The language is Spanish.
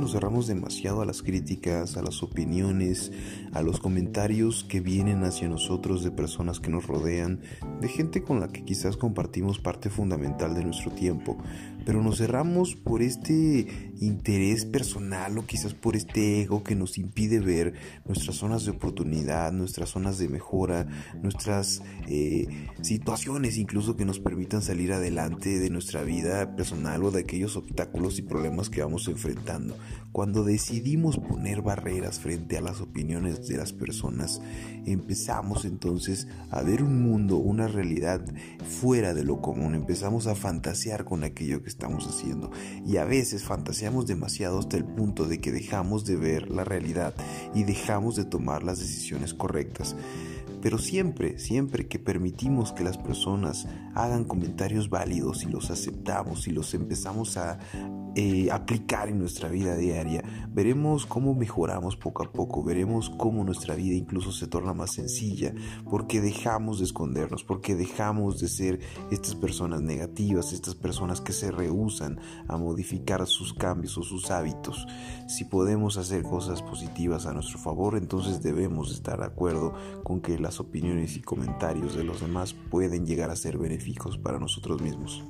nos cerramos demasiado a las críticas, a las opiniones, a los comentarios que vienen hacia nosotros de personas que nos rodean, de gente con la que quizás compartimos parte fundamental de nuestro tiempo, pero nos cerramos por este interés personal o quizás por este ego que nos impide ver nuestras zonas de oportunidad, nuestras zonas de mejora, nuestras eh, situaciones incluso que nos permitan salir adelante de nuestra vida personal o de aquellos obstáculos y problemas que vamos enfrentando. Cuando decidimos poner barreras frente a las opiniones de las personas, empezamos entonces a ver un mundo, una realidad fuera de lo común, empezamos a fantasear con aquello que estamos haciendo y a veces fantaseamos demasiado hasta el punto de que dejamos de ver la realidad y dejamos de tomar las decisiones correctas. Pero siempre, siempre que permitimos que las personas hagan comentarios válidos y los aceptamos y los empezamos a eh, aplicar en nuestra vida diaria, veremos cómo mejoramos poco a poco, veremos cómo nuestra vida incluso se torna más sencilla, porque dejamos de escondernos, porque dejamos de ser estas personas negativas, estas personas que se rehusan a modificar sus cambios o sus hábitos. Si podemos hacer cosas positivas a nuestro favor, entonces debemos estar de acuerdo con que las opiniones y comentarios de los demás pueden llegar a ser benéficos para nosotros mismos.